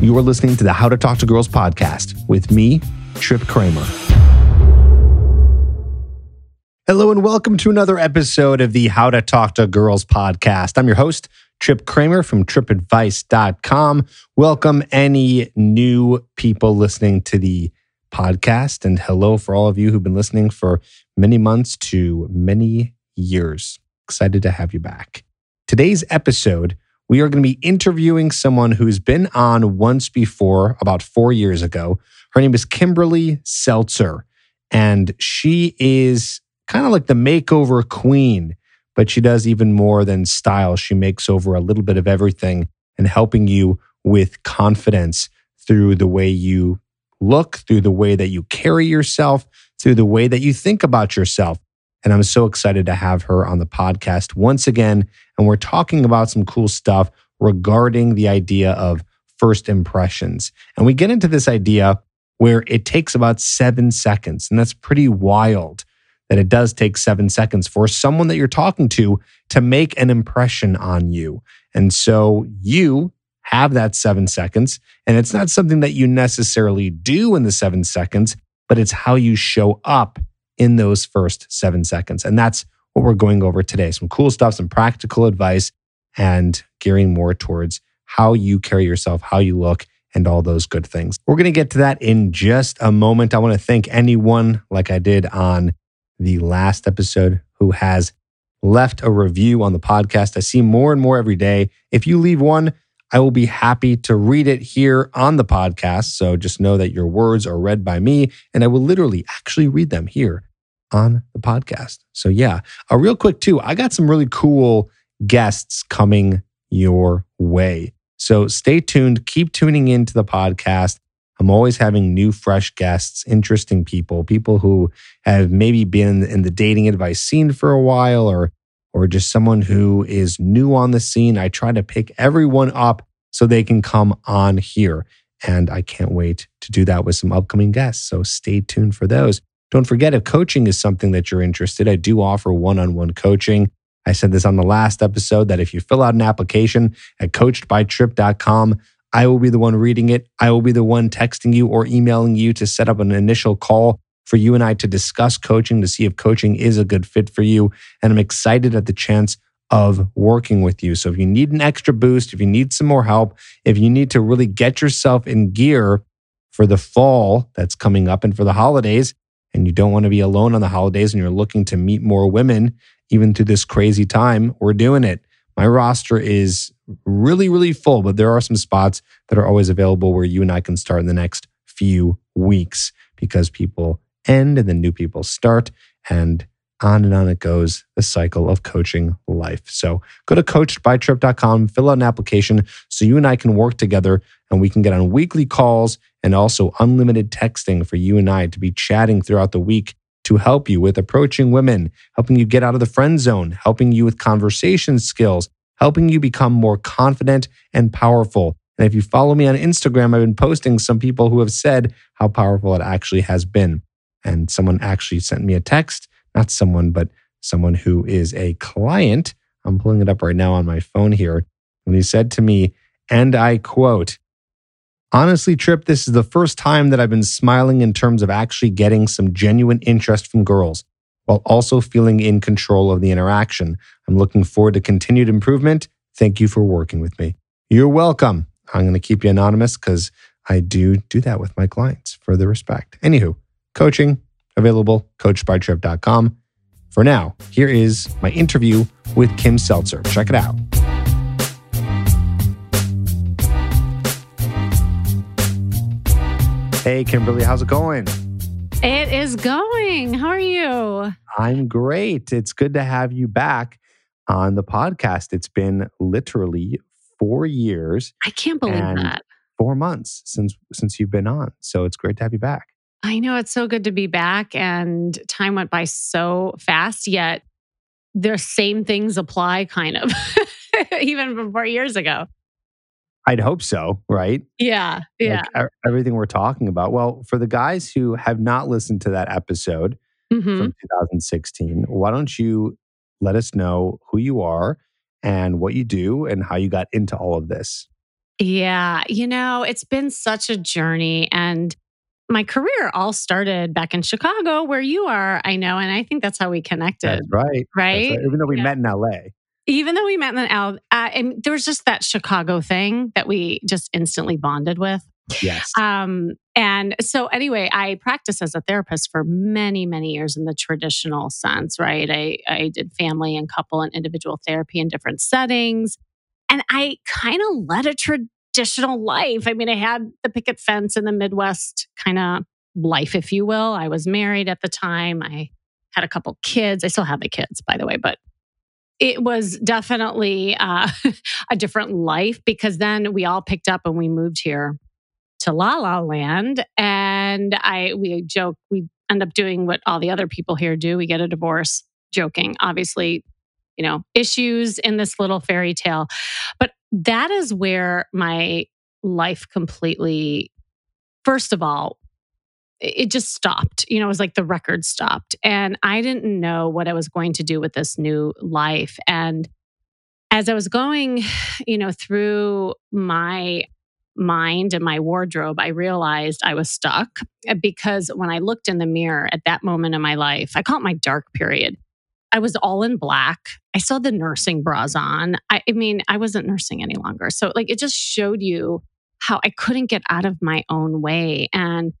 You are listening to the How to Talk to Girls podcast with me, Trip Kramer. Hello, and welcome to another episode of the How to Talk to Girls podcast. I'm your host, Trip Kramer from tripadvice.com. Welcome any new people listening to the podcast, and hello for all of you who've been listening for many months to many years. Excited to have you back. Today's episode, we are going to be interviewing someone who's been on once before, about four years ago. Her name is Kimberly Seltzer, and she is kind of like the makeover queen, but she does even more than style. She makes over a little bit of everything and helping you with confidence through the way you look, through the way that you carry yourself, through the way that you think about yourself. And I'm so excited to have her on the podcast once again. And we're talking about some cool stuff regarding the idea of first impressions. And we get into this idea where it takes about seven seconds. And that's pretty wild that it does take seven seconds for someone that you're talking to to make an impression on you. And so you have that seven seconds. And it's not something that you necessarily do in the seven seconds, but it's how you show up in those first seven seconds. And that's what we're going over today. Some cool stuff, some practical advice, and gearing more towards how you carry yourself, how you look, and all those good things. We're going to get to that in just a moment. I want to thank anyone, like I did on the last episode, who has left a review on the podcast. I see more and more every day. If you leave one, I will be happy to read it here on the podcast. So just know that your words are read by me, and I will literally actually read them here on the podcast. So, yeah, a real quick, too, I got some really cool guests coming your way. So, stay tuned, keep tuning into the podcast. I'm always having new, fresh guests, interesting people, people who have maybe been in the dating advice scene for a while or or just someone who is new on the scene. I try to pick everyone up so they can come on here. And I can't wait to do that with some upcoming guests. So stay tuned for those. Don't forget if coaching is something that you're interested, I do offer one-on-one coaching. I said this on the last episode that if you fill out an application at coachedbytrip.com, I will be the one reading it. I will be the one texting you or emailing you to set up an initial call for you and I to discuss coaching to see if coaching is a good fit for you. And I'm excited at the chance of working with you. So if you need an extra boost, if you need some more help, if you need to really get yourself in gear for the fall that's coming up and for the holidays, and you don't want to be alone on the holidays and you're looking to meet more women, even through this crazy time, we're doing it. My roster is really, really full, but there are some spots that are always available where you and I can start in the next few weeks because people end and then new people start. And on and on it goes, the cycle of coaching life. So go to coachedbytrip.com, fill out an application so you and I can work together and we can get on weekly calls and also unlimited texting for you and I to be chatting throughout the week to help you with approaching women, helping you get out of the friend zone, helping you with conversation skills, helping you become more confident and powerful. And if you follow me on Instagram, I've been posting some people who have said how powerful it actually has been. And someone actually sent me a text, not someone, but someone who is a client. I'm pulling it up right now on my phone here. And he said to me, and I quote, Honestly, Trip, this is the first time that I've been smiling in terms of actually getting some genuine interest from girls while also feeling in control of the interaction. I'm looking forward to continued improvement. Thank you for working with me. You're welcome. I'm going to keep you anonymous because I do do that with my clients for the respect. Anywho, coaching available, coachbytrip.com. For now, here is my interview with Kim Seltzer. Check it out. Hey, Kimberly, how's it going? It is going. How are you? I'm great. It's good to have you back on the podcast. It's been literally four years. I can't believe that. Four months since since you've been on. So it's great to have you back. I know it's so good to be back, and time went by so fast. Yet the same things apply, kind of, even from four years ago. I'd hope so, right? Yeah, yeah. Like everything we're talking about. Well, for the guys who have not listened to that episode Mhm. from 2016, why don't you let us know who you are and what you do and how you got into all of this? Yeah. You know, it's been such a journey. And my career all started back in Chicago, where you are, I know. And I think that's how we connected. That's right. Right. That's right. Even though we Yeah. met in LA. Even though we met in the L, uh, and there was just that Chicago thing that we just instantly bonded with. Yes. Um, and so, anyway, I practiced as a therapist for many, many years in the traditional sense, right? I, I did family and couple and individual therapy in different settings. And I kind of led a traditional life. I mean, I had the picket fence in the Midwest kind of life, if you will. I was married at the time. I had a couple kids. I still have the kids, by the way, but it was definitely uh, a different life because then we all picked up and we moved here to La La Land, and I we joke we end up doing what all the other people here do. We get a divorce. Joking, obviously, you know issues in this little fairy tale, but that is where my life completely. First of all, it just stopped. You know, it was like the record stopped. And I didn't know what I was going to do with this new life. And as I was going, you know, through my mind and my wardrobe, I realized I was stuck uh, because when I looked in the mirror at that moment in my life, I call it my dark period. I was all in black. I saw the nursing bras on. I, I mean, I wasn't nursing any longer. So, like, it just showed you how I couldn't get out of my own way. And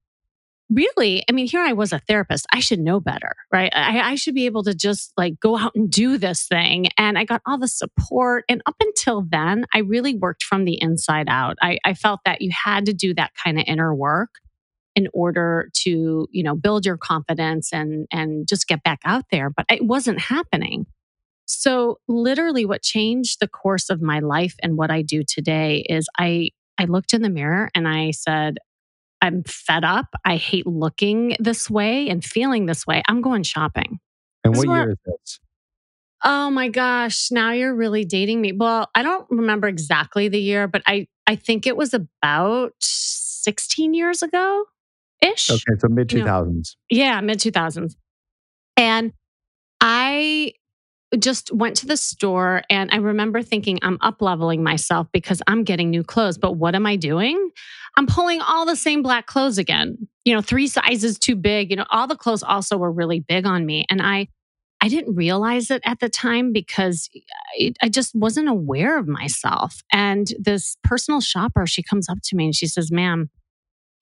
really, I mean, here I was a therapist. I should know better, right? I, I should be able to just like go out and do this thing. And I got all the support. And up until then, I really worked from the inside out. I, I felt that you had to do that kind of inner work in order to, you know, build your confidence and and just get back out there. But it wasn't happening. So literally what changed the course of my life and what I do today is I I looked in the mirror and I said, I'm fed up. I hate looking this way and feeling this way. I'm going shopping. and what year is this? Oh my gosh, now you're really dating me. Well, I don't remember exactly the year, but I I think it was about 16 years ago ish. Okay, so mid you know, 2000s. Yeah, mid 2000s. And I just went to the store and I remember thinking, I'm up leveling myself because I'm getting new clothes. But what am I doing? I'm pulling all the same black clothes again, you know, three sizes too big. You know, all the clothes also were really big on me. And I, I didn't realize it at the time because I, I just wasn't aware of myself. And this personal shopper, she comes up to me and she says, ma'am,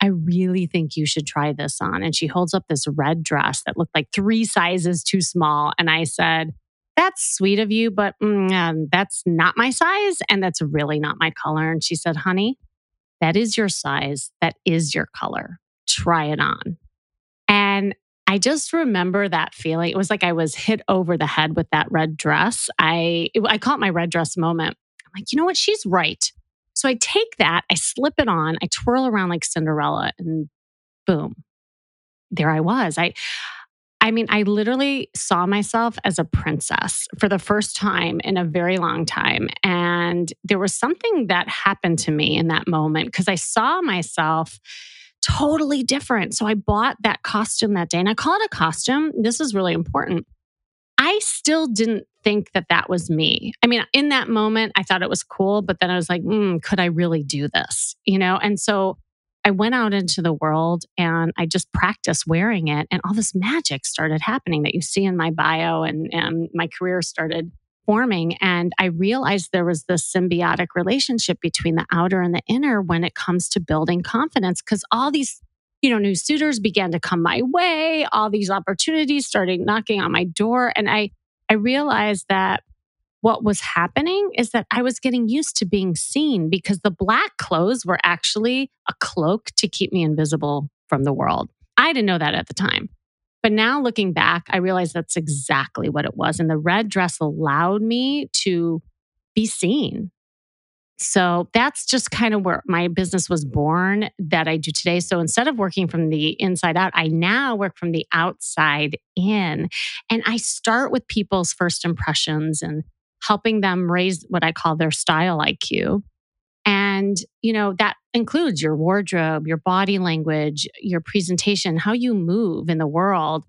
I really think you should try this on. And she holds up this red dress that looked like three sizes too small. And I said, That's sweet of you, but mm, um, that's not my size. And that's really not my color. And she said, Honey, that is your size. That is your color. Try it on. And I just remember that feeling. It was like I was hit over the head with that red dress. I, I call it my red dress moment. I'm like, you know what? She's right. So I take that, I slip it on, I twirl around like Cinderella, and boom, there I was. I, I mean, I literally saw myself as a princess for the first time in a very long time. And there was something that happened to me in that moment because I saw myself totally different. So I bought that costume that day and I call it a costume. This is really important. I still didn't think that that was me. I mean, in that moment, I thought it was cool, but then I was like, mm, could I really do this? You know? And so I went out into the world and I just practiced wearing it, and all this magic started happening that you see in my bio, and, and my career started forming. And I realized there was this symbiotic relationship between the outer and the inner when it comes to building confidence, because all these you know, new suitors began to come my way. All these opportunities started knocking on my door. And I, I realized that what was happening is that I was getting used to being seen because the black clothes were actually a cloak to keep me invisible from the world. I didn't know that at the time. But now looking back, I realize that's exactly what it was. And the red dress allowed me to be seen. So that's just kind of where my business was born that I do today. So instead of working from the inside out, I now work from the outside in. And I start with people's first impressions and helping them raise what I call their style IQ. And, you know, that includes your wardrobe, your body language, your presentation, how you move in the world,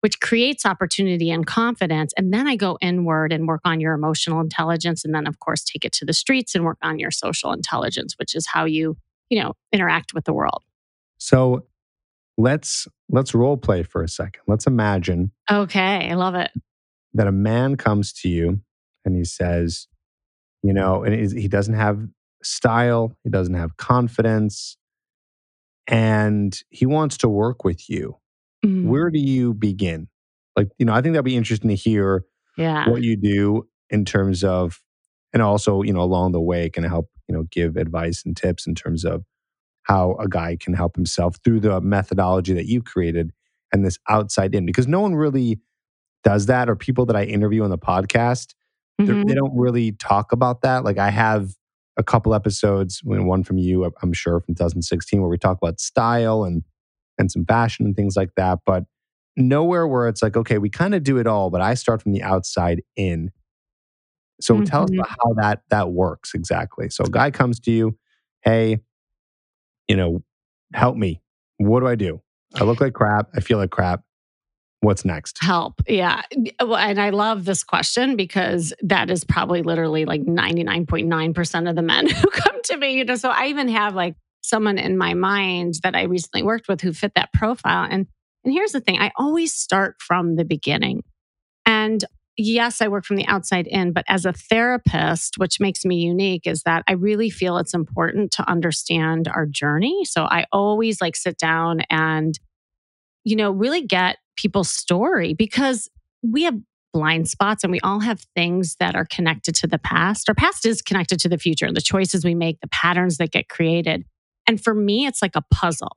which creates opportunity and confidence. And then I go inward and work on your emotional intelligence. And then, of course, take it to the streets and work on your social intelligence, which is how you, you know, interact with the world. So let's let's role play for a second. Let's imagine. Okay, I love it. That a man comes to you and he says, you know, and he doesn't have style, he doesn't have confidence, and he wants to work with you mm. where do you begin? Like, you know, I think that'd be interesting to hear yeah. what you do in terms of, and also, you know, along the way can help, you know, give advice and tips in terms of how a guy can help himself through the methodology that you created and this outside in, because no one really does that, or people that I interview on the podcast, mm-hmm. they don't really talk about that. Like I have a couple episodes, one from you, I'm sure from 2016, where we talk about style and and some fashion and things like that. But nowhere where it's like, okay, we kind of do it all, but I start from the outside in. So mm-hmm. tell us mm-hmm. about how that that works exactly. So a guy comes to you, hey, you know, help me. What do I do? I look like crap. I feel like crap. What's next? Help. Yeah. Uh, and I love this question because that is probably literally like 99.9% of the men who come to me. You know, so I even have like someone in my mind that I recently worked with who fit that profile. And and here's the thing, I always start from the beginning. And yes, I work from the outside in, but as a therapist, which makes me unique is that I really feel it's important to understand our journey. So I always like sit down and you know, really get people's story because we have blind spots and we all have things that are connected to the past. Our past is connected to the future, and the choices we make, the patterns that get created. And for me, it's like a puzzle.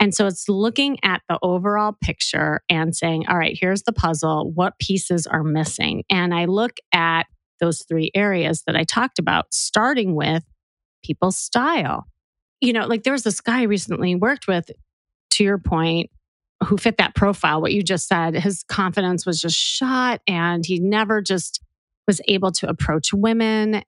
And so it's looking at the overall picture and saying, all right, here's the puzzle. What pieces are missing? And I look at those three areas that I talked about, starting with people's style. You know, like there was this guy I recently worked with, to your point, who fit that profile, what you just said. His confidence was just shot and he never just was able to approach women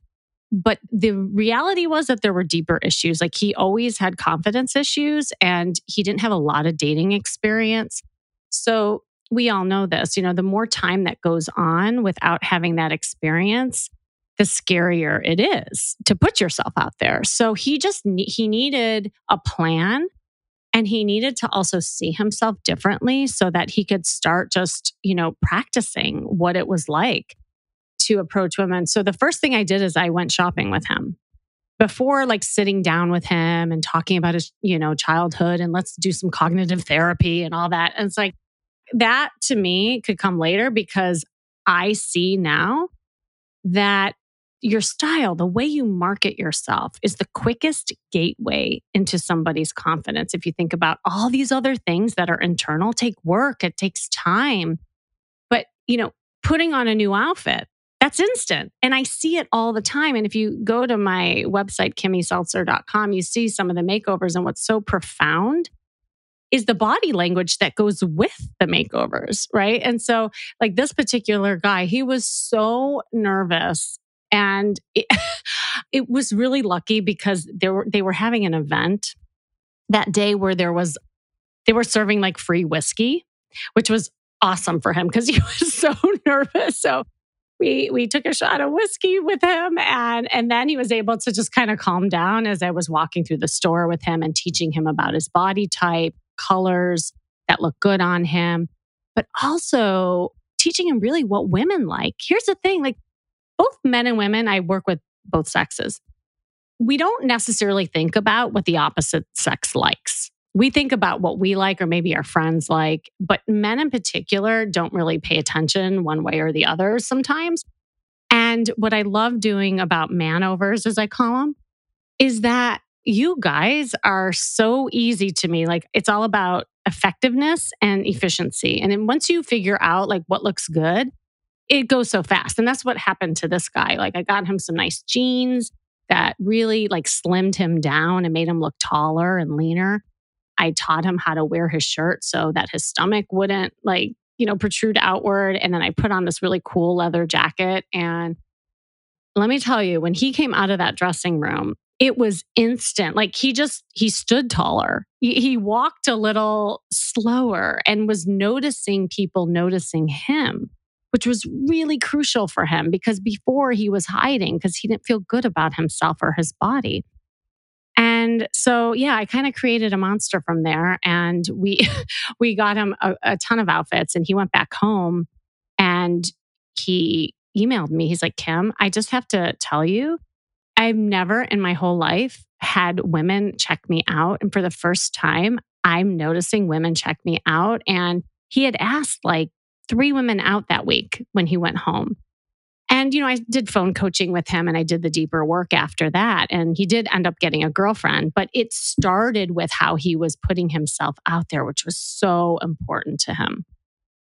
but the reality was that there were deeper issues. Like he always had confidence issues and he didn't have a lot of dating experience. So we all know this, you know, the more time that goes on without having that experience, the scarier it is to put yourself out there. So he just he needed a plan and he needed to also see himself differently so that he could start just, you know, practicing what it was like to approach women. So the first thing I did is I went shopping with him before like sitting down with him and talking about his, you know, childhood and let's do some cognitive therapy and all that. And it's like that to me could come later because I see now that your style, the way you market yourself is the quickest gateway into somebody's confidence. If you think about all these other things that are internal, take work, it takes time. But, you know, putting on a new outfit, that's instant. And I see it all the time. And if you go to my website, kimmyseltzer.com, you see some of the makeovers. And what's so profound is the body language that goes with the makeovers, right? And so, like this particular guy, he was so nervous. And it, it was really lucky because they were, they were having an event that day where there was, they were serving like free whiskey, which was awesome for him because he was so nervous. So we we took a shot of whiskey with him and and then he was able to just kind of calm down as I was walking through the store with him and teaching him about his body type, colors that look good on him, but also teaching him really what women like. Here's the thing, like both men and women, I work with both sexes. We don't necessarily think about what the opposite sex likes we think about what we like or maybe our friends like, but men in particular don't really pay attention one way or the other sometimes. And what I love doing about manovers, as I call them, is that you guys are so easy to me. Like it's all about effectiveness and efficiency. And then once you figure out like what looks good, it goes so fast. And that's what happened to this guy. Like I got him some nice jeans that really like slimmed him down and made him look taller and leaner. I taught him how to wear his shirt so that his stomach wouldn't like, you know, protrude outward. And then I put on this really cool leather jacket. And let me tell you, when he came out of that dressing room, it was instant. Like he just, he stood taller. He, he, walked a little slower and was noticing people noticing him, which was really crucial for him because before he was hiding because he didn't feel good about himself or his body. And so, yeah, I kind of created a monster from there. And we, we got him a, a ton of outfits and he went back home and he emailed me. He's like, Kim, I just have to tell you, I've never in my whole life had women check me out. And for the first time, I'm noticing women check me out. And he had asked like three women out that week when he went home. And, you know, I did phone coaching with him and I did the deeper work after that. And he did end up getting a girlfriend, but it started with how he was putting himself out there, which was so important to him.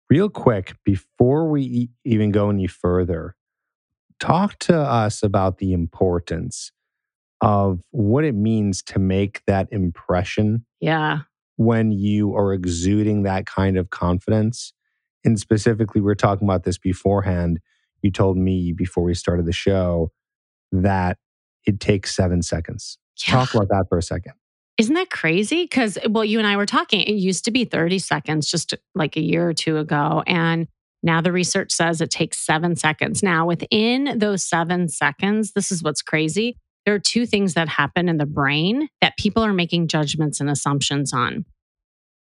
Real quick, before we even go any further, talk to us about the importance of what it means to make that impression. Yeah. When you are exuding that kind of confidence. And specifically, we are talking about this beforehand. You told me before we started the show that it takes seven seconds. Yeah. Talk about that for a second. Isn't that crazy? Because, well, you and I were talking, it used to be 30 seconds just like a year or two ago. And now the research says it takes seven seconds. Now, within those seven seconds, this is what's crazy. There are two things that happen in the brain that people are making judgments and assumptions on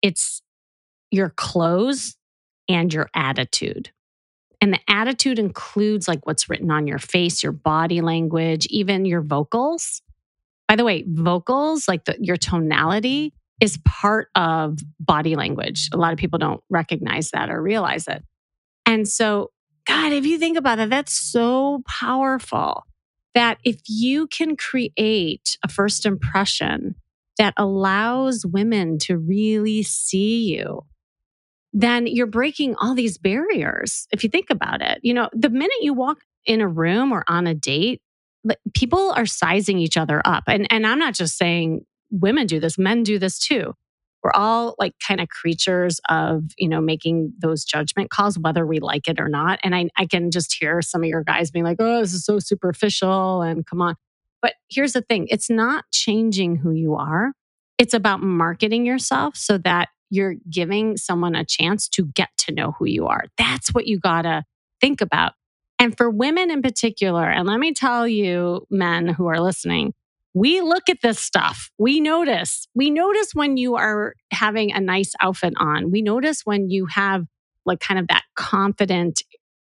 it's your clothes and your attitude. And the attitude includes like what's written on your face, your body language, even your vocals. By the way, vocals, like the, your tonality, is part of body language. A lot of people don't recognize that or realize it. And so, God, if you think about it, that's so powerful that if you can create a first impression that allows women to really see you, then you're breaking all these barriers. If you think about it, you know, the minute you walk in a room or on a date, people are sizing each other up. And, and I'm not just saying women do this, men do this too. We're all like kind of creatures of, you know, making those judgment calls, whether we like it or not. And I, I can just hear some of your guys being like, oh, this is so superficial and come on. But here's the thing it's not changing who you are. It's about marketing yourself so that you're giving someone a chance to get to know who you are. That's what you got to think about. And for women in particular, and let me tell you, men who are listening, we look at this stuff. We notice. We notice when you are having a nice outfit on. We notice when you have like kind of that confident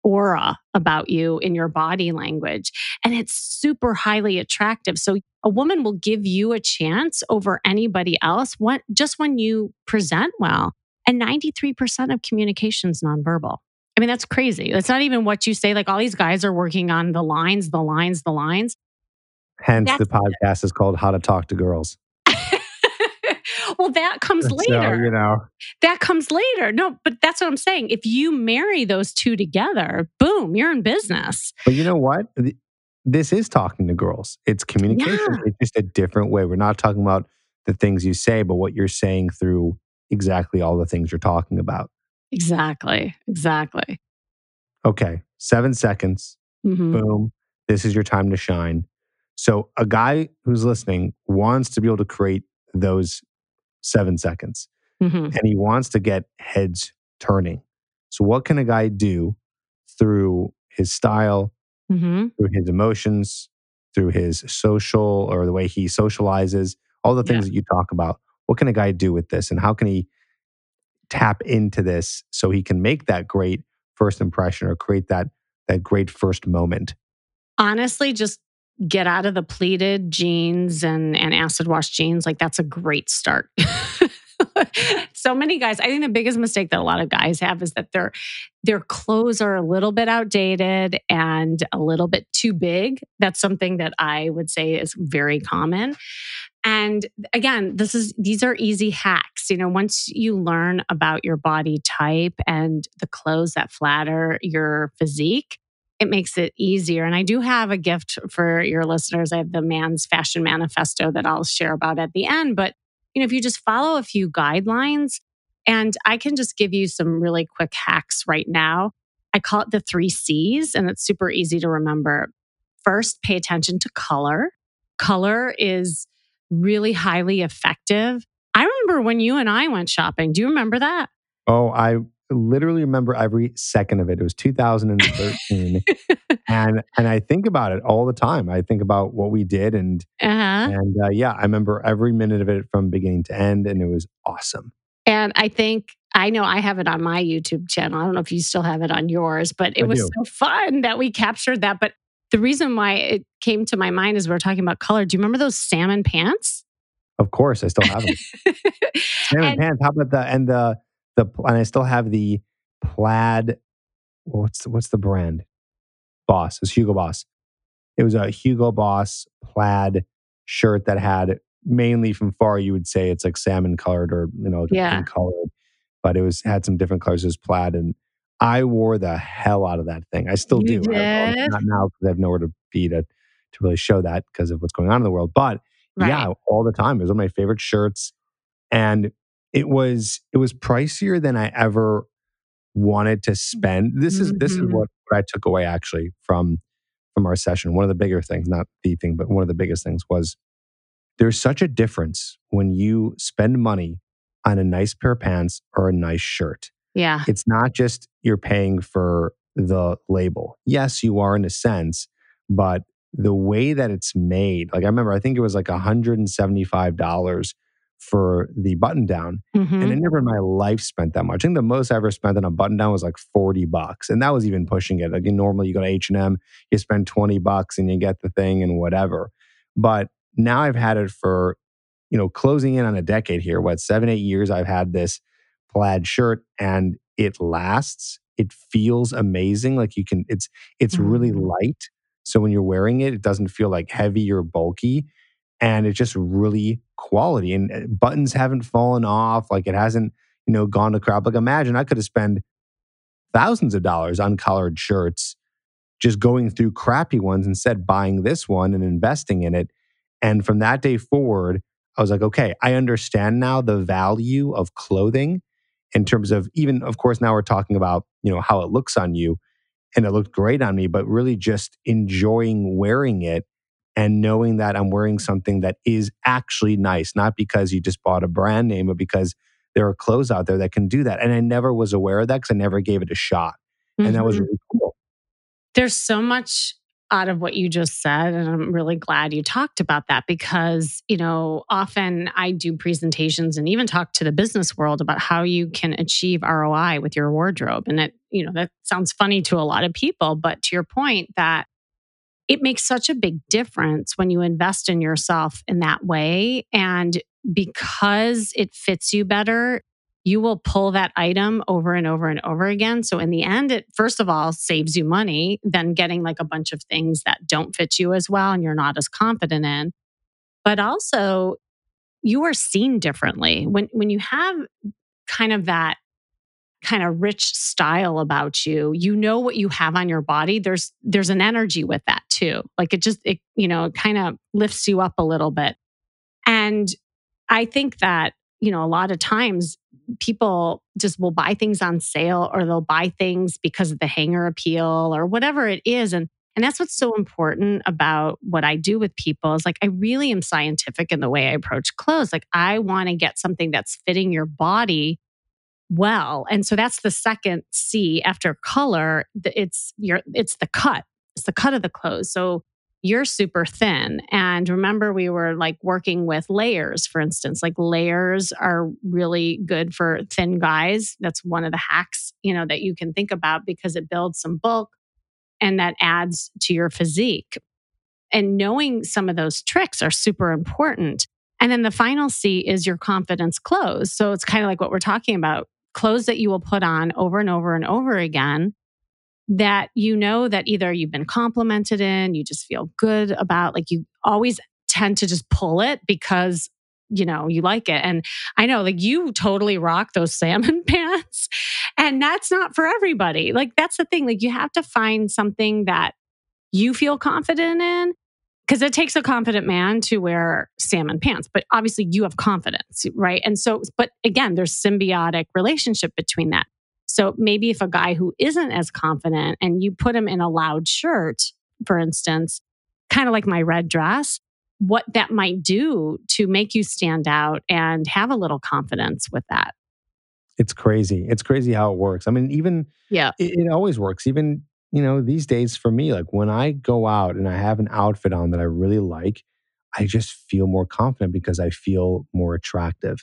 aura about you in your body language. And it's super highly attractive. So a woman will give you a chance over anybody else what, just when you present well. And 93% of communication is nonverbal. I mean, that's crazy. That's not even what you say. Like all these guys are working on the lines, the lines, the lines. Hence, that's, the podcast is called How to Talk to Girls. Well, that comes later. So, you know, that comes later. No, but that's what I'm saying. If you marry those two together, boom, you're in business. But you know what? This is talking to girls. It's communication. Yeah. It's just a different way. We're not talking about the things you say, but what you're saying through exactly all the things you're talking about. Exactly. Exactly. Okay. Seven seconds. Mm-hmm. Boom. This is your time to shine. So, a guy who's listening wants to be able to create those seven seconds mm-hmm. and he wants to get heads turning. So, what can a guy do through his style, mm-hmm. through his emotions, through his social or the way he socializes, all the things yeah. that you talk about? What can a guy do with this and how can he tap into this so he can make that great first impression or create that that great first moment? Honestly, just get out of the pleated jeans and, and acid wash jeans, like that's a great start. so many guys, I think the biggest mistake that a lot of guys have is that their their clothes are a little bit outdated and a little bit too big. That's something that I would say is very common. And again, this is these are easy hacks. You know, once you learn about your body type and the clothes that flatter your physique, it makes it easier. And I do have a gift for your listeners. I have the Man's Fashion Manifesto that I'll share about at the end. But, you know, if you just follow a few guidelines, and I can just give you some really quick hacks right now. I call it the three C's, and it's super easy to remember. First, pay attention to color. color is really highly effective. I remember when you and I went shopping. Do you remember that? Oh, I literally remember every second of it. It was 2013, and and I think about it all the time. I think about what we did, and Uh-huh. and uh, yeah, I remember every minute of it from beginning to end, and it was awesome. And I think I know I have it on my YouTube channel. I don't know if you still have it on yours, but it I was do. so fun that we captured that. But the reason why it came to my mind is we are talking about color. Do you remember those salmon pants? Of course, I still have them. Salmon And- pants. How about the and the the and I still have the plaid. What's what's the brand? Boss. It's Hugo Boss. It was a Hugo Boss plaid shirt that had mainly from far you would say it's like salmon colored or you know Yeah. pink colored, but it was had some different colors as plaid and. I wore the hell out of that thing. I still You do. I- not now because I have nowhere to be to to really show that because of what's going on in the world. But yeah, all the time. It was one of my favorite shirts, and it was it was pricier than I ever wanted to spend. This is this is what, what I took away actually from from our session. One of the bigger things, not the thing, but one of the biggest things was there's such a difference when you spend money on a nice pair of pants or a nice shirt. Yeah. It's not just you're paying for the label. Yes, you are in a sense, but the way that it's made, like I remember, I think it was like $175 for the button down. Mhm. And I never in my life spent that much. I think the most I ever spent on a button down was like 40 bucks. And that was even pushing it. Like normally you go to H&M, you spend 20 bucks and you get the thing and whatever. But now I've had it for, you know, closing in on a decade here. What, seven, eight years I've had this plaid shirt and it lasts. It feels amazing. Like you can, it's it's really Mm. light. So when you're wearing it, it doesn't feel like heavy or bulky. And it's just really quality. And uh, buttons haven't fallen off. Like it hasn't, you know, gone to crap. Like imagine I could have spent thousands of dollars on collared shirts just going through crappy ones instead buying this one and investing in it. And from that day forward, I was like, okay, I understand now the value of clothing in terms of even, of course, now we're talking about, you know, how it looks on you. And it looked great on me, but really just enjoying wearing it and knowing that I'm wearing something that is actually nice, not because you just bought a brand name, but because there are clothes out there that can do that. And I never was aware of that because I never gave it a shot. And that was Mhm. really cool. There's so much out of what you just said. And I'm really glad you talked about that because, you know, often I do presentations and even talk to the business world about how you can achieve ROI with your wardrobe. And it, you know, that sounds funny to a lot of people. But to your point, that it makes such a big difference when you invest in yourself in that way. And because it fits you better, you will pull that item over and over and over again. So in the end, it first of all saves you money than getting like a bunch of things that don't fit you as well and you're not as confident in. But also you are seen differently. When when you have kind of that kind of rich style about you, you know what you have on your body. There's there's an energy with that too. Like it just it, you know, kind of lifts you up a little bit. And I think that, you know, a lot of times people just will buy things on sale or they'll buy things because of the hanger appeal or whatever it is. And and that's what's so important about what I do with people is like I really am scientific in the way I approach clothes. Like I want to get something that's fitting your body well. And so that's the second C after color. It's your it's the cut. It's the cut of the clothes. So you're super thin. And remember, we were like working with layers, for instance. Like layers are really good for thin guys. That's one of the hacks, you know, that you can think about because it builds some bulk and that adds to your physique. And knowing some of those tricks are super important. And then the final C is your confidence clothes. So it's kind of like what we're talking about clothes that you will put on over and over and over again that you know that either you've been complimented in, you just feel good about, like you always tend to just pull it because you know you like it. And i know like you totally rock those salmon pants and that's not for everybody. Like that's the thing like you have to find something that you feel confident in because it takes a confident man to wear salmon pants but obviously you have confidence right and so but again there's symbiotic relationship between that so maybe if a guy who isn't as confident and you put him in a loud shirt for instance kind of like my red dress what that might do to make you stand out and have a little confidence with that. It's crazy. It's crazy how it works. I mean, even yeah, it, it always works. Even you know these days for me, like when I go out and I have an outfit on that I really like, I just feel more confident because I feel more attractive.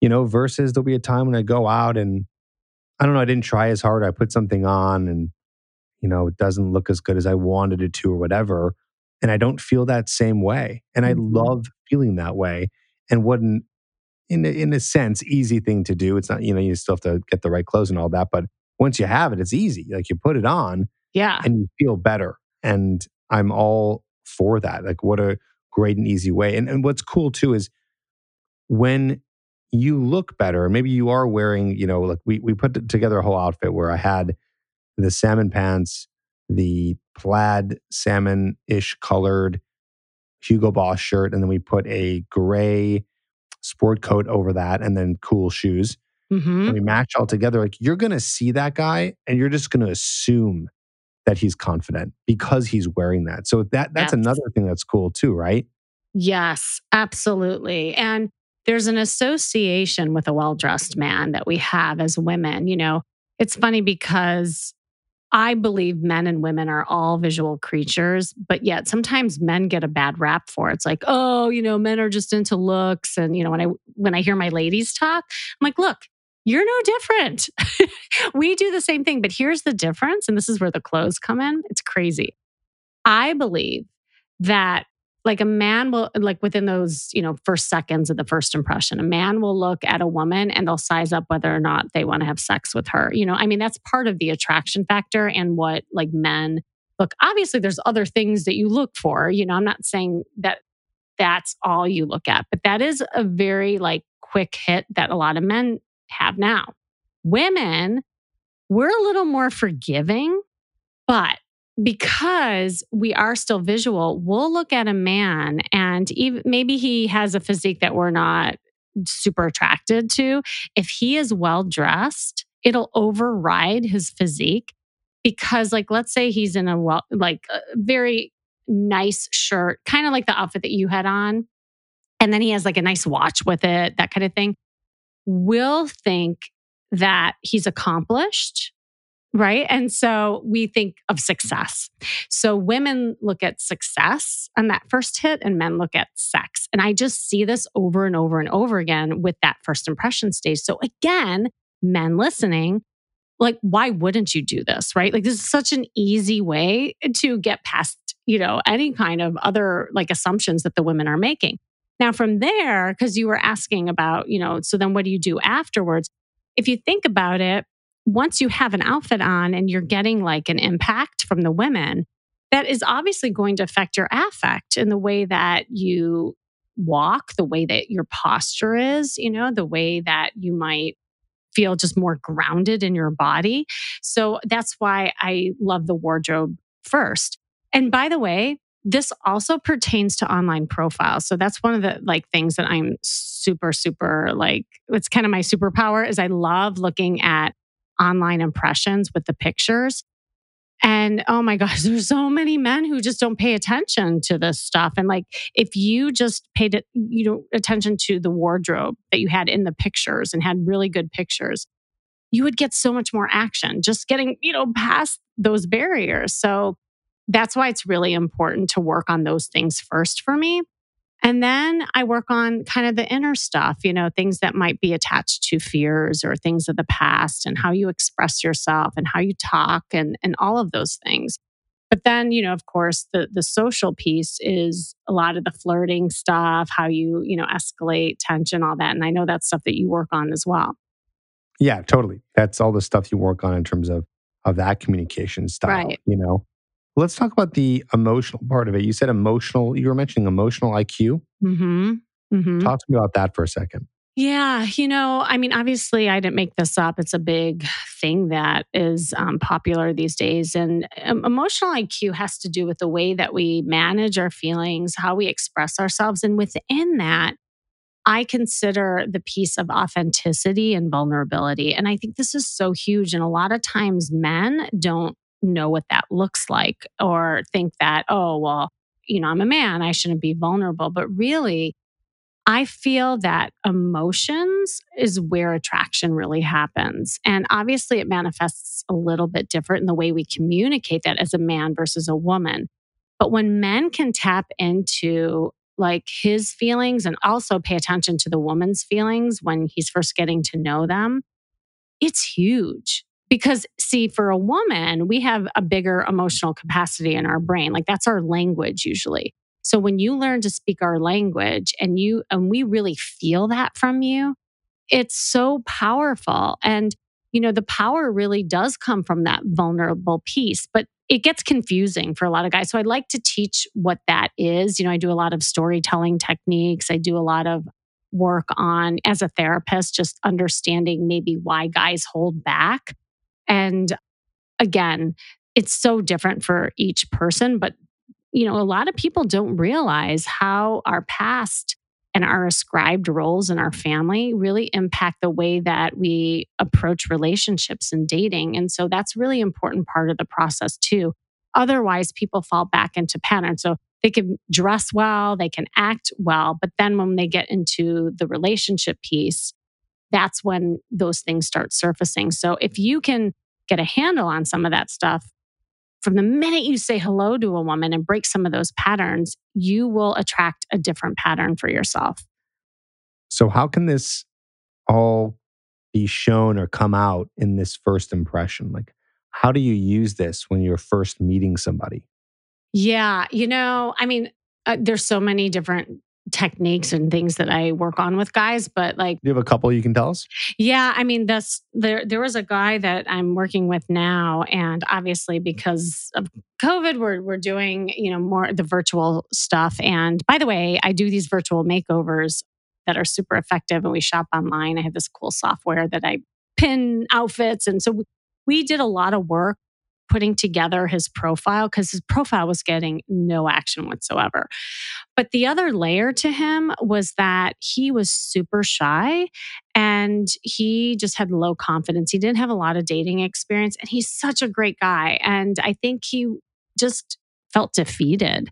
You know, versus there'll be a time when I go out and I don't know, I didn't try as hard. I put something on and you know it doesn't look as good as I wanted it to or whatever, and I don't feel that same way. And I Mhm. love feeling that way. And what an in in a sense easy thing to do. It's not you know you still have to get the right clothes and all that, but once you have it, it's easy. Like you put it on Yeah. and you feel better. And I'm all for that. Like what a great and easy way. And and what's cool too is when you look better, maybe you are wearing, you know, like we we put together a whole outfit where I had the salmon pants, the plaid salmon-ish colored Hugo Boss shirt, and then we put a gray sport coat over that, and then cool shoes. hmm And we match all together. Like you're gonna see that guy, and you're just gonna assume that he's confident because he's wearing that. So that that's Yes. another thing that's cool too, right? Yes, absolutely. And there's an association with a well dressed man that we have as women. You know, it's funny because I believe men and women are all visual creatures, but yet sometimes men get a bad rap for it. It's like, oh, you know, men are just into looks. And, you know, when I when I hear my ladies talk, I'm like, look, you're no different. we do the same thing, but here's the difference. And this is where the clothes come in. It's crazy. I believe that like a man will like within those you know first seconds of the first impression a man will look at a woman and they'll size up whether or not they want to have sex with her you know i mean that's part of the attraction factor and what like men look obviously there's other things that you look for you know i'm not saying that that's all you look at but that is a very like quick hit that a lot of men have now women we're a little more forgiving but because we are still visual, we'll look at a man and even maybe he has a physique that we're not super attracted to. If he is well dressed, it'll override his physique because like let's say he's in a well like a very nice shirt, kind of like the outfit that you had on, and then he has like a nice watch with it, that kind of thing. We'll think that he's accomplished right? And so we think of success. So women look at success on that first hit, and men look at sex. And I just see this over and over and over again with that first impression stage. So again, men listening, like, why wouldn't you do this, right? Like, this is such an easy way to get past, you know, any kind of other like assumptions that the women are making. Now, from there, because you were asking about, you know, so then what do you do afterwards? If you think about it, once you have an outfit on and you're getting like an impact from the women, that is obviously going to affect your affect in the way that you walk, the way that your posture is, you know, the way that you might feel just more grounded in your body. So that's why I love the wardrobe first. And by the way, this also pertains to online profiles. So that's one of the like things that I'm super super like it's kind of my superpower is I love looking at online impressions with the pictures. And oh my gosh, there's so many men who just don't pay attention to this stuff. And like, if you just paid it, you know, attention to the wardrobe that you had in the pictures and had really good pictures, you would get so much more action just getting, you know, past those barriers. So that's why it's really important to work on those things first for me. And then I work on kind of the inner stuff, you know, things that might be attached to fears or things of the past and how you express yourself and how you talk and, and all of those things. But then, you know, of course, the the social piece is a lot of the flirting stuff, how you, you know, escalate tension, all that. And I know that's stuff that you work on as well. Yeah, totally. That's all the stuff you work on in terms of of that communication style. Right. You know, let's talk about the emotional part of it. You said emotional. You were mentioning emotional IQ. Mm-hmm. Mm-hmm. Talk to me about that for a second. Yeah, you know, I mean, obviously, I didn't make this up. It's a big thing that is um, popular these days. And um, emotional IQ has to do with the way that we manage our feelings, how we express ourselves. And within that, I consider the piece of authenticity and vulnerability. And I think this is so huge. And a lot of times, men don't know what that looks like or think that, oh, well, you know, I'm a man, I shouldn't be vulnerable. But really, I feel that emotions is where attraction really happens. And obviously, it manifests a little bit different in the way we communicate that as a man versus a woman. But when men can tap into like his feelings and also pay attention to the woman's feelings when he's first getting to know them, it's huge. Because, see, for a woman, we have a bigger emotional capacity in our brain. Like that's our language usually. So when you learn to speak our language and you and we really feel that from you, it's so powerful. And you know, the power really does come from that vulnerable piece, but it gets confusing for a lot of guys. So I like to teach what that is. You know, I do a lot of storytelling techniques. I do a lot of work on as a therapist just understanding maybe why guys hold back. And again, it's so different for each person, but you know, a lot of people don't realize how our past and our ascribed roles in our family really impact the way that we approach relationships and dating. And so that's really important part of the process too. Otherwise, people fall back into patterns. So they can dress well, they can act well, but then when they get into the relationship piece, that's when those things start surfacing. So if you can get a handle on some of that stuff, from the minute you say hello to a woman and break some of those patterns, you will attract a different pattern for yourself. So, how can this all be shown or come out in this first impression? Like, how do you use this when you're first meeting somebody? Yeah, you know, I mean, uh, there's so many different techniques and things that I work on with guys, but like Do you have a couple you can tell us? Yeah, I mean this there there was a guy that I'm working with now and obviously because of COVID we're we're doing, you know, more the virtual stuff and by the way, I do these virtual makeovers that are super effective and we shop online. I have this cool software that I pin outfits and so we we did a lot of work putting together his profile because his profile was getting no action whatsoever. But the other layer to him was that he was super shy and he just had low confidence. He didn't have a lot of dating experience and he's such a great guy. And I think he just felt defeated.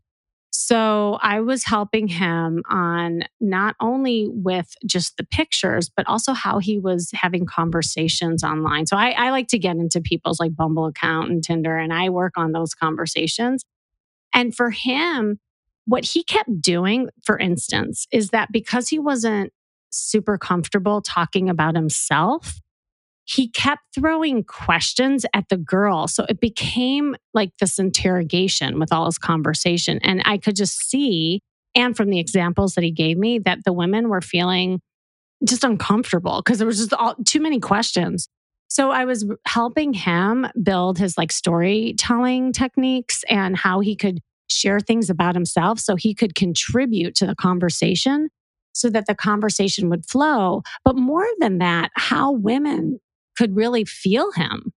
So I was helping him on not only with just the pictures, but also how he was having conversations online. So I, I, like to get into people's like Bumble account and Tinder, and I work on those conversations. And for him, what he kept doing, for instance, is that because he wasn't super comfortable talking about himself, he kept throwing questions at the girl. So it became like this interrogation with all his conversation. And I could just see, and from the examples that he gave me, that the women were feeling just uncomfortable because there was just all, too many questions. So I was helping him build his like storytelling techniques and how he could share things about himself so he could contribute to the conversation so that the conversation would flow. But more than that, how women could really feel him.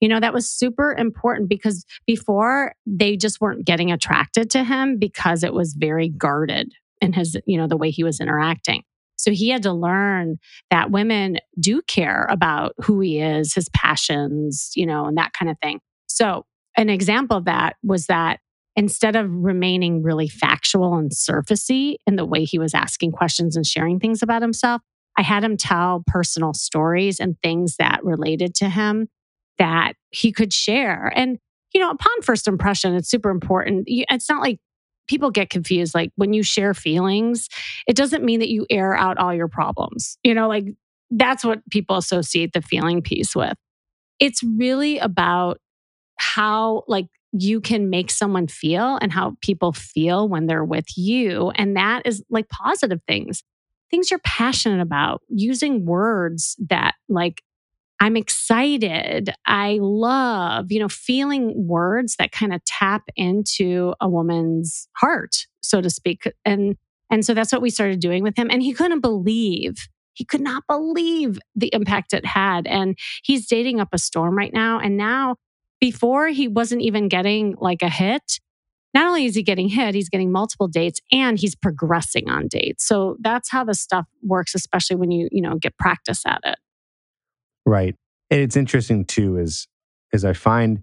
You know, that was super important because before they just weren't getting attracted to him because it was very guarded in his, you know, the way he was interacting. So he had to learn that women do care about who he is, his passions, you know, and that kind of thing. So an example of that was that instead of remaining really factual and surfacey in the way he was asking questions and sharing things about himself, I had him tell personal stories and things that related to him that he could share. And, you know, upon first impression, it's super important. It's not like people get confused. Like when you share feelings, it doesn't mean that you air out all your problems. You know, like that's what people associate the feeling piece with. It's really about how, like, you can make someone feel and how people feel when they're with you. And that is like positive things things you're passionate about, using words that like I'm excited, I love, you know, feeling words that kind of tap into a woman's heart, so to speak. And and so that's what we started doing with him and he couldn't believe he could not believe the impact it had and he's dating up a storm right now and now before he wasn't even getting like a hit not only is he getting hit, he's getting multiple dates and he's progressing on dates. So that's how the stuff works, especially when you, you know, get practice at it. Right. And it's interesting too, is is I find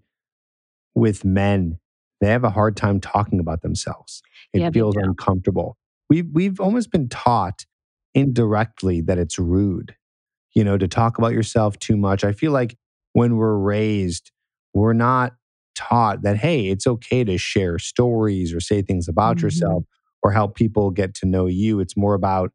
with men they have a hard time talking about themselves. It Yeah, feels uncomfortable. We've we've almost been taught indirectly that it's rude, you know, to talk about yourself too much. I feel like when we're raised, we're not taught that hey, it's okay to share stories or say things about Mhm. yourself or help people get to know you. It's more about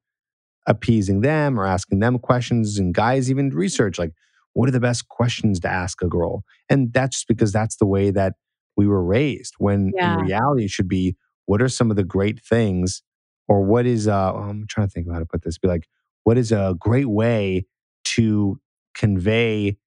appeasing them or asking them questions and guys even research like what are the best questions to ask a girl and that's just because that's the way that we were raised when Yeah. in reality it should be what are some of the great things or what is uh i'm trying to think of how to put this be like what is a great way to convey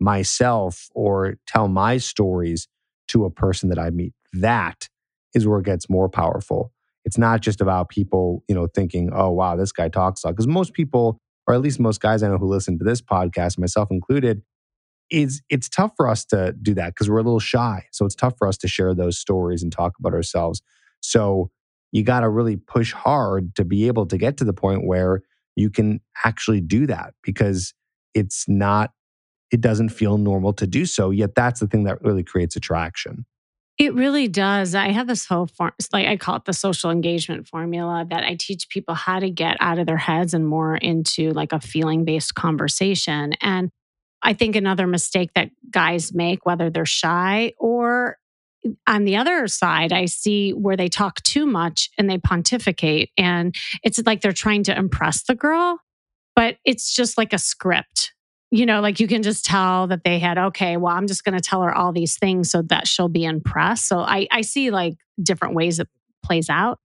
myself or tell my stories to a person that i meet that is where it gets more powerful it's not just about people, you know, thinking, "Oh, wow, this guy talks a lot." Because most people, or at least most guys I know who listen to this podcast, myself included, is it's tough for us to do that because we're a little shy. So it's tough for us to share those stories and talk about ourselves. So you got to really push hard to be able to get to the point where you can actually do that because it's not, it doesn't feel normal to do so. Yet that's the thing that really creates attraction. It really does. I have this whole form, like I call it the social engagement formula that I teach people how to get out of their heads and more into like a feeling based conversation. And I think another mistake that guys make, whether they're shy or on the other side, I see where they talk too much and they pontificate. And it's like they're trying to impress the girl, but it's just like a script. You know, like you can just tell that they had, okay, well, I'm just going to tell her all these things so that she'll be impressed. So I, I see like different ways it plays out.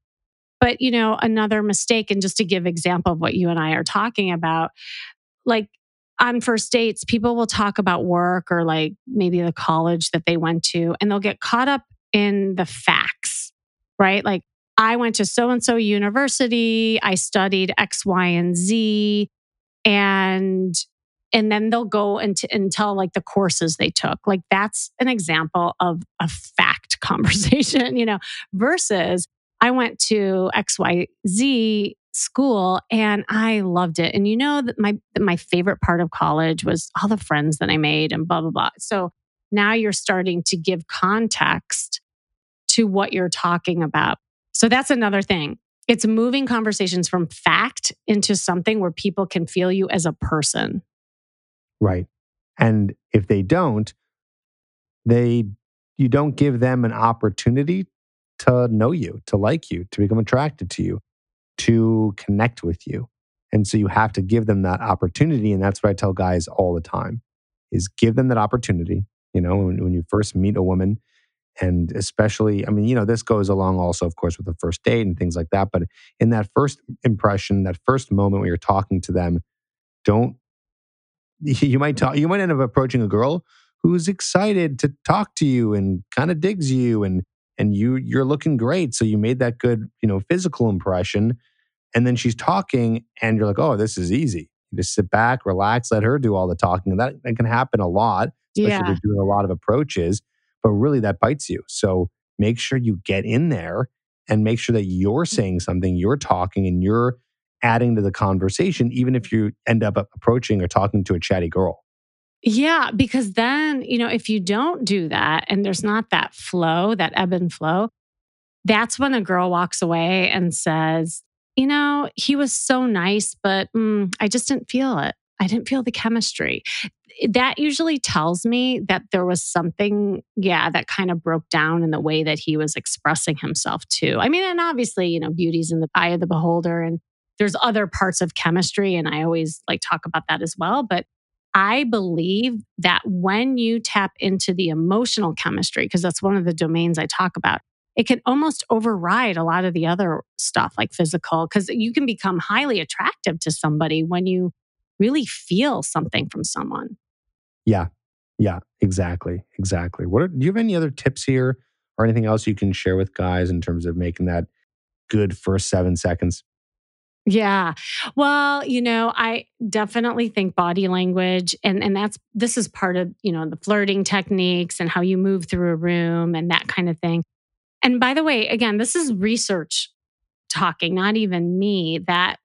But, you know, another mistake, and just to give example of what you and I are talking about, like on first dates, people will talk about work or like maybe the college that they went to, and they'll get caught up in the facts, right? Like, I went to so and so university, I studied X, Y, and Z, and and then they'll go and, t- and tell like the courses they took. Like that's an example of a fact conversation, you know, versus I went to XYZ school and I loved it. And you know that my my favorite part of college was all the friends that I made and blah blah blah. So now you're starting to give context to what you're talking about. So that's another thing. It's moving conversations from fact into something where people can feel you as a person. Right. And if they don't, they you don't give them an opportunity to know you, to like you, to become attracted to you, to connect with you. And so you have to give them that opportunity. And that's what I tell guys all the time is give them that opportunity. You know, when, when you first meet a woman, and especially, I mean, you know, this goes along also, of course, with the first date and things like that. But in that first impression, that first moment when you're talking to them, don't you might talk you might end up approaching a girl who's excited to talk to you and kind of digs you and and you you're looking great. So you made that good you know physical impression. And then she's talking and you're like oh this is easy. You just sit back relax let her do all the talking. And that, that can happen a lot especially if you're doing a lot of approaches but really that bites you. So make sure you get in there and make sure that you're mm. saying something you're talking and you're adding to the conversation even if you end up approaching or talking to a chatty girl Yeah, because then, you know, if you don't do that and there's not that flow, that ebb and flow, that's when a girl walks away and says, you know, he was so nice, but mm, I just didn't feel it. I didn't feel the chemistry. That usually tells me that there was something, yeah, that kind of broke down in the way that he was expressing himself too. I mean, and obviously, you know, beauty's in the eye of the beholder and there's other parts of chemistry. And I always like talk about that as well. But I believe that when you tap into the emotional chemistry, because that's one of the domains I talk about, it can almost override a lot of the other stuff like physical, because you can become highly attractive to somebody when you really feel something from someone. yeah yeah exactly exactly what are, do you have any other tips here or anything else you can share with guys in terms of making that good first seven seconds Yeah. Well, you know, I definitely think body language and and that's this is part of, you know, the flirting techniques and how you move through a room and that kind of thing. And by the way, again, this is research talking, not even me, that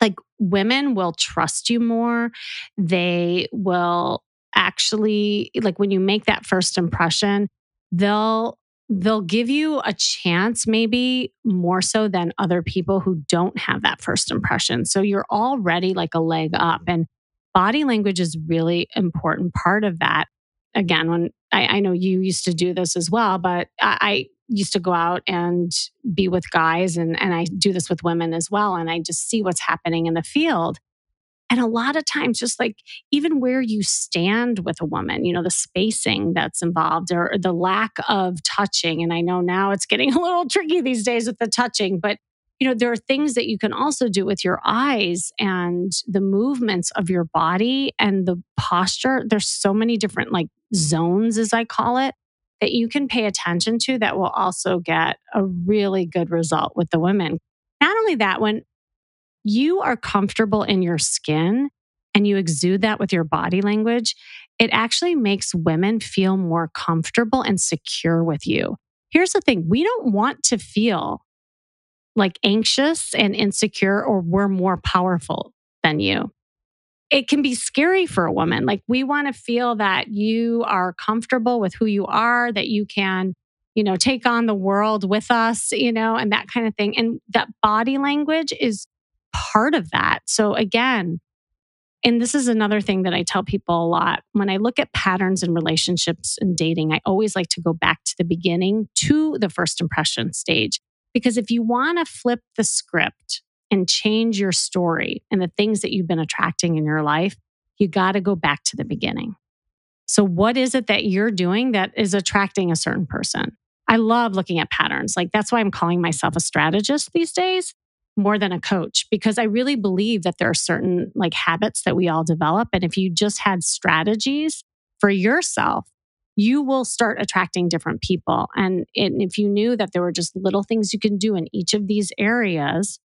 like women will trust you more. They will actually like when you make that first impression, they'll they'll give you a chance, maybe more so than other people who don't have that first impression. So you're already like a leg up. And body language is really important part of that. Again, when I, I know you used to do this as well, but I, I used to go out and be with guys and, and I do this with women as well. And I just see what's happening in the field. And a lot of times, just like even where you stand with a woman, you know, the spacing that's involved or the lack of touching. And I know now it's getting a little tricky these days with the touching, but you know, there are things that you can also do with your eyes and the movements of your body and the posture. There's so many different like zones, as I call it, that you can pay attention to that will also get a really good result with the women. Not only that, when you are comfortable in your skin and you exude that with your body language, it actually makes women feel more comfortable and secure with you. Here's the thing we don't want to feel like anxious and insecure or we're more powerful than you. It can be scary for a woman. Like we want to feel that you are comfortable with who you are, that you can, you know, take on the world with us, you know, and that kind of thing. And that body language is part of that. So again, and this is another thing that I tell people a lot. When I look at patterns in relationships and dating, I always like to go back to the beginning to the first impression stage. Because if you want to flip the script and change your story and the things that you've been attracting in your life, you got to go back to the beginning. So, what is it that you're doing that is attracting a certain person? I love looking at patterns. Like, that's why I'm calling myself a strategist these days more than a coach because I really believe that there are certain like habits that we all develop. And if you just had strategies for yourself, you will start attracting different people. And, and if you knew that there were just little things you can do in each of these areas,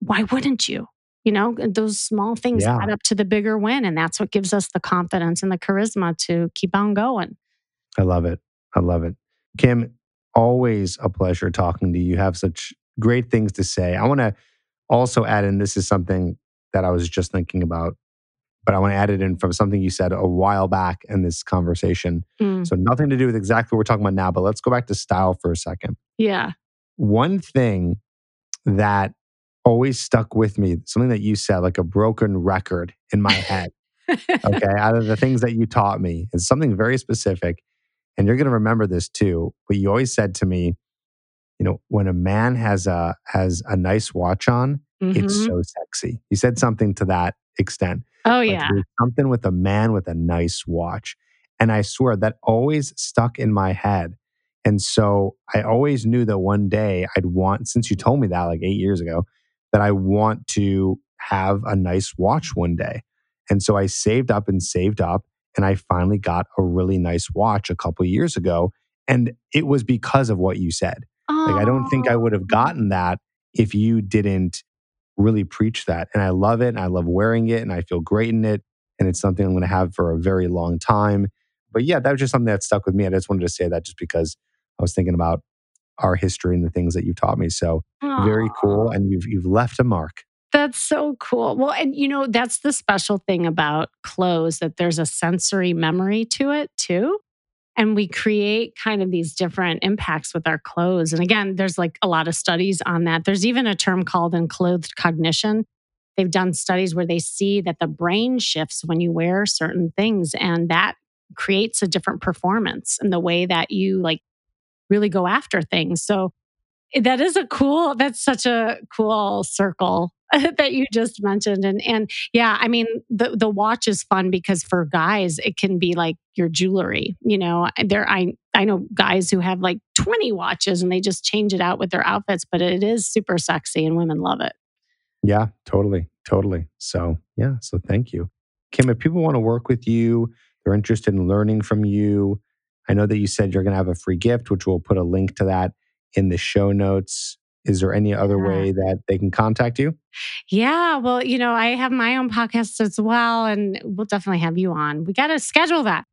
why wouldn't you? You know, those small things yeah. add up to the bigger win. And that's what gives us the confidence and the charisma to keep on going. I love it. I love it. Kim, always a pleasure talking to you. You have such great things to say. I want to also add in this is something that I was just thinking about, but I want to add it in from something you said a while back in this conversation. Mm. So, nothing to do with exactly what we're talking about now, but let's go back to style for a second. Yeah. One thing that always stuck with me, something that you said, like a broken record in my head. okay. Out of the things that you taught me, it's something very specific. And you're going to remember this too. But you always said to me, you know, when a man has a has a nice watch on, mm-hmm. it's so sexy. You said something to that extent. Oh like yeah. something with a man with a nice watch. And I swear that always stuck in my head. And so I always knew that one day I'd want, since you told me that like eight years ago, that I want to have a nice watch one day. And so I saved up and saved up. And I finally got a really nice watch a couple years ago. And it was because of what you said. Like, I don't think I oh. would have gotten that if you didn't really preach that. And I love it. And I love wearing it and I feel great in it. And it's something I'm going to have for a very long time. But yeah, that was just something that stuck with me. I just wanted to say that just because I was thinking about our history and the things that you've taught me. So Aww. very cool. And you've, you've left a mark. That's so cool. Well, and you know, that's the special thing about clothes that there's a sensory memory to it too and we create kind of these different impacts with our clothes. And again, there's like a lot of studies on that. There's even a term called enclothed cognition. They've done studies where they see that the brain shifts when you wear certain things, and that creates a different performance in the way that you like really go after things. So that is a cool, that's such a cool circle that you just mentioned and and yeah i mean the the watch is fun because for guys it can be like your jewelry you know there i i know guys who have like 20 watches and they just change it out with their outfits but it is super sexy and women love it. Yeah totally totally. So yeah so thank you. Kim if people want to work with you they're interested in learning from you i know that you said you're going to have a free gift which we'll put a link to that in the show notes is there any other yeah. way that they can contact you? Yeah, well, you know, I have my own podcast as well, and we'll definitely have you on. We got to schedule that.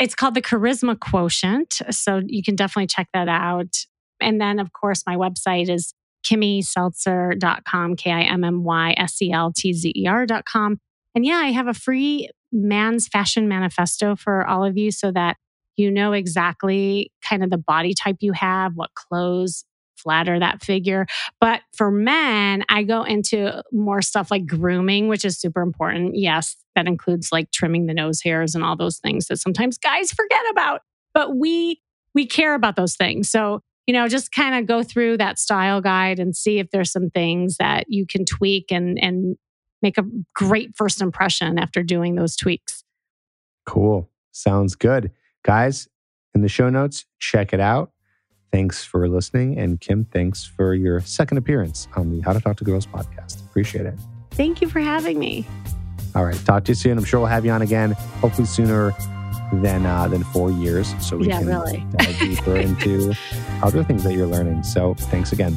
It's called the Charisma Quotient. So you can definitely check that out. And then, of course, my website is kimmyseltzer.com, K I M M Y S E L T Z E R.com. And yeah, I have a free man's fashion manifesto for all of you so that You know exactly kind of the body type you have, what clothes flatter that figure. But for men, I go into more stuff like grooming, which is super important. Yes, that includes like trimming the nose hairs and all those things that sometimes guys forget about. But we we care about those things. So, you know, just kind of go through that style guide and see if there's some things that you can tweak and and make a great first impression after doing those tweaks. Cool. Sounds good. Guys, in the show notes, check it out. Thanks for listening. And Kim, thanks for your second appearance on the How to Talk to Girls podcast. Appreciate it. Thank you for having me. All right. Talk to you soon. I'm sure we'll have you on again, hopefully sooner than uh, than four years. So we Yeah, can really. dive deeper into other things that you're learning. So thanks again.